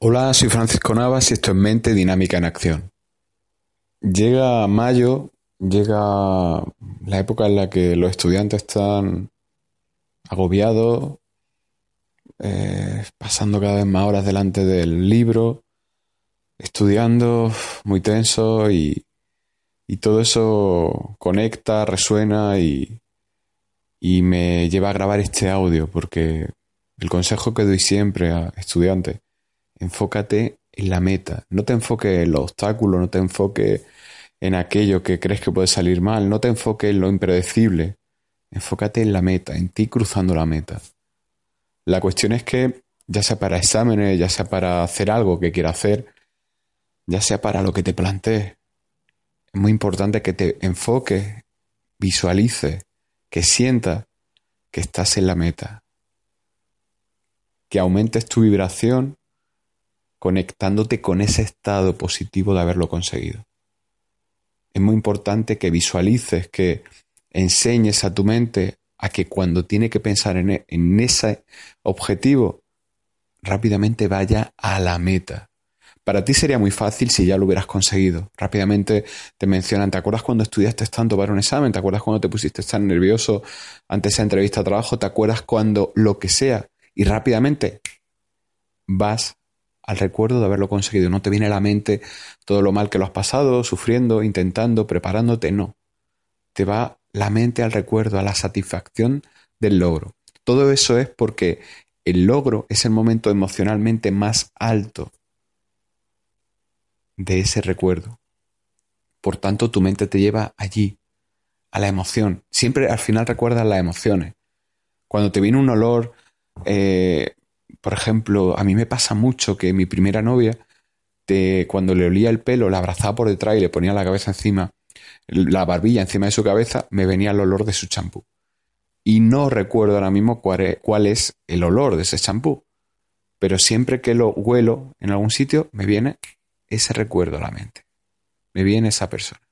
Hola, soy Francisco Navas y esto es Mente Dinámica en Acción. Llega mayo, llega la época en la que los estudiantes están agobiados, eh, pasando cada vez más horas delante del libro, estudiando muy tenso y, todo eso conecta, resuena y me lleva a grabar este audio porque el consejo que doy siempre a estudiantes enfócate en la meta. No te enfoques en los obstáculos, no te enfoques en aquello que crees que puede salir mal, no te enfoques en lo impredecible. Enfócate en la meta, en ti cruzando la meta. La cuestión es que, ya sea para exámenes, ya sea para hacer algo que quieras hacer, ya sea para lo que te plantees, es muy importante que te enfoques, visualices, que sientas que estás en la meta, que aumentes tu vibración conectándote con ese estado positivo de haberlo conseguido. Es muy importante que visualices, que enseñes a tu mente a que cuando tiene que pensar en, e, ese objetivo, rápidamente vaya a la meta. Para ti sería muy fácil si ya lo hubieras conseguido. Rápidamente te mencionan, ¿te acuerdas cuando estudiaste tanto para un examen? ¿Te acuerdas cuando te pusiste tan nervioso ante esa entrevista de trabajo? ¿Te acuerdas cuando lo que sea? Y rápidamente vas al recuerdo de haberlo conseguido. No te viene a la mente todo lo mal que lo has pasado, sufriendo, intentando, preparándote, no. Te va la mente al recuerdo, a la satisfacción del logro. Todo eso es porque el logro es el momento emocionalmente más alto de ese recuerdo. Por tanto, tu mente te lleva allí, a la emoción. Siempre al final recuerdas las emociones. Cuando te viene un olor eh, por ejemplo, a mí me pasa mucho que mi primera novia, cuando le olía el pelo, la abrazaba por detrás y le ponía la cabeza encima, la barbilla encima de su cabeza, me venía el olor de su champú. Y no recuerdo ahora mismo cuál es, el olor de ese champú. Pero siempre que lo huelo en algún sitio, me viene ese recuerdo a la mente. Me viene esa persona.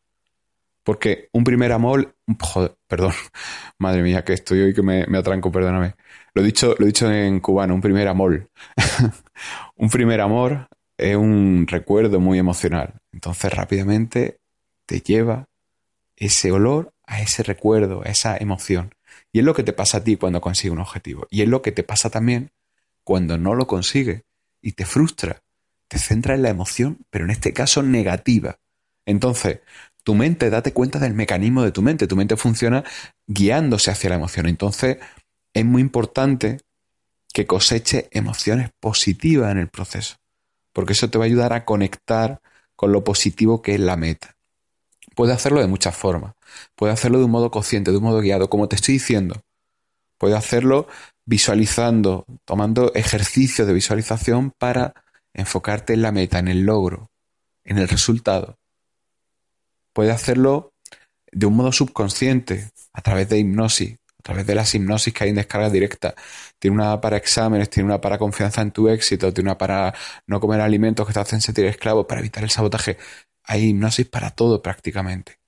Porque un primer amor, joder, perdón, madre mía, que estoy hoy que me, atranco, perdóname. Lo dicho, lo he dicho en cubano, un primer amor. un primer amor es un recuerdo muy emocional. Entonces rápidamente te lleva ese olor a ese recuerdo, a esa emoción. Y es lo que te pasa a ti cuando consigues un objetivo. Y es lo que te pasa también cuando no lo consigues y te frustra. Te centra en la emoción, pero en este caso negativa. Entonces, tu mente, date cuenta del mecanismo de tu mente. Tu mente funciona guiándose hacia la emoción. Entonces, es muy importante que coseche emociones positivas en el proceso, porque eso te va a ayudar a conectar con lo positivo que es la meta. Puede hacerlo de muchas formas. Puede hacerlo de un modo consciente, de un modo guiado, como te estoy diciendo. Puede hacerlo visualizando, tomando ejercicios de visualización para enfocarte en la meta, en el logro, en el resultado. Puede hacerlo de un modo subconsciente, a través de hipnosis, a través de las hipnosis que hay en descarga directa. Tiene una para exámenes, tiene una para confianza en tu éxito, tiene una para no comer alimentos que te hacen sentir esclavo, para evitar el sabotaje. Hay hipnosis para todo prácticamente.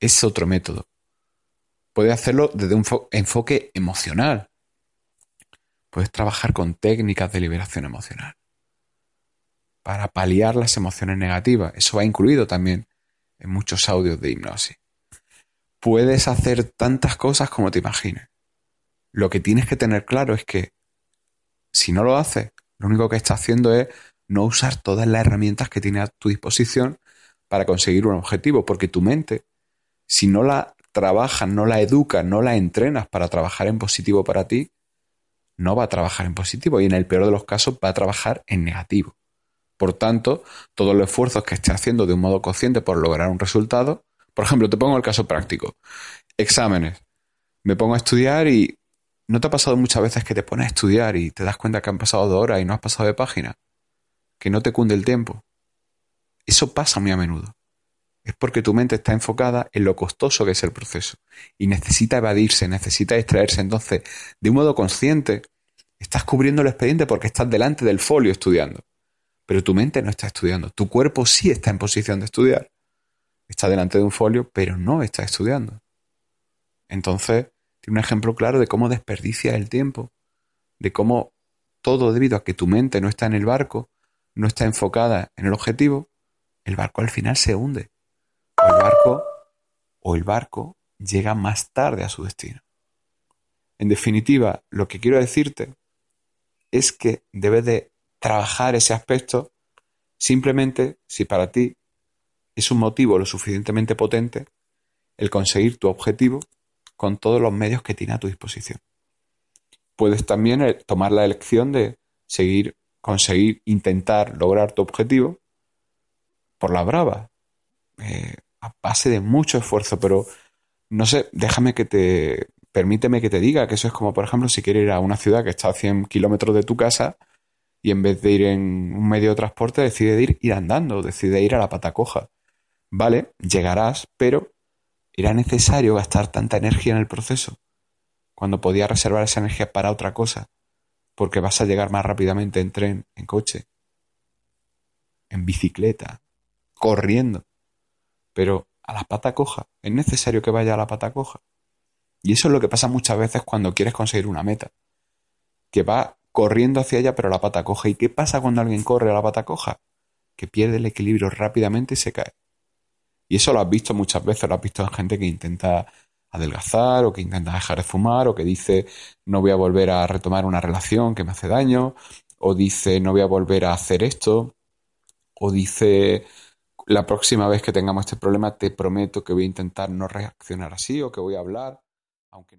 Es otro método. Puedes hacerlo desde un enfoque emocional. Puedes trabajar con técnicas de liberación emocional para paliar las emociones negativas. Eso va incluido también en muchos audios de hipnosis puedes hacer tantas cosas como te imagines. Lo que tienes que tener claro es que si no lo haces, lo único que estás haciendo es no usar todas las herramientas que tienes a tu disposición para conseguir un objetivo, porque tu mente, si no la trabajas, no la educas, no la entrenas para trabajar en positivo para ti, no va a trabajar en positivo y en el peor de los casos va a trabajar en negativo. Por tanto, todos los esfuerzos que estés haciendo de un modo consciente por lograr un resultado por ejemplo, te pongo el caso práctico. Exámenes. Me pongo a estudiar y ¿No te ha pasado muchas veces que te pones a estudiar y te das cuenta que han pasado dos horas y no has pasado de página? Que no te cunde el tiempo. Eso pasa muy a menudo. Es porque tu mente está enfocada en lo costoso que es el proceso y necesita evadirse, necesita extraerse. Entonces, de un modo consciente, estás cubriendo el expediente porque estás delante del folio estudiando. Pero tu mente no está estudiando. Tu cuerpo sí está en posición de estudiar. Está delante de un folio, pero no está estudiando. Entonces, tiene un ejemplo claro de cómo desperdicia el tiempo, de cómo todo debido a que tu mente no está en el barco, no está enfocada en el objetivo, el barco al final se hunde. O el barco, o el barco llega más tarde a su destino. En definitiva, lo que quiero decirte es que debes de trabajar ese aspecto simplemente si para ti es un motivo lo suficientemente potente el conseguir tu objetivo con todos los medios que tiene a tu disposición. Puedes también eh, tomar la elección de seguir, conseguir, intentar lograr tu objetivo por la brava, eh, a base de mucho esfuerzo, pero no sé, déjame que te, permíteme que te diga que eso es como, por ejemplo, si quieres ir a una ciudad que está a 100 kilómetros de tu casa y en vez de ir en un medio de transporte decide ir, ir andando, decide ir a la pata coja. Vale, llegarás, pero ¿Era necesario gastar tanta energía en el proceso cuando podía reservar esa energía para otra cosa? Porque vas a llegar más rápidamente en tren, en coche, en bicicleta, corriendo. Pero a la pata coja, es necesario que vaya a la pata coja. Y eso es lo que pasa muchas veces cuando quieres conseguir una meta. Que va corriendo hacia ella pero la pata coja. ¿Y qué pasa cuando alguien corre a la pata coja? Que pierde el equilibrio rápidamente y se cae. Y eso lo has visto muchas veces, lo has visto en gente que intenta adelgazar o que intenta dejar de fumar o que dice no voy a volver a retomar una relación que me hace daño o dice no voy a volver a hacer esto o dice la próxima vez que tengamos este problema te prometo que voy a intentar no reaccionar así o que voy a hablar aunque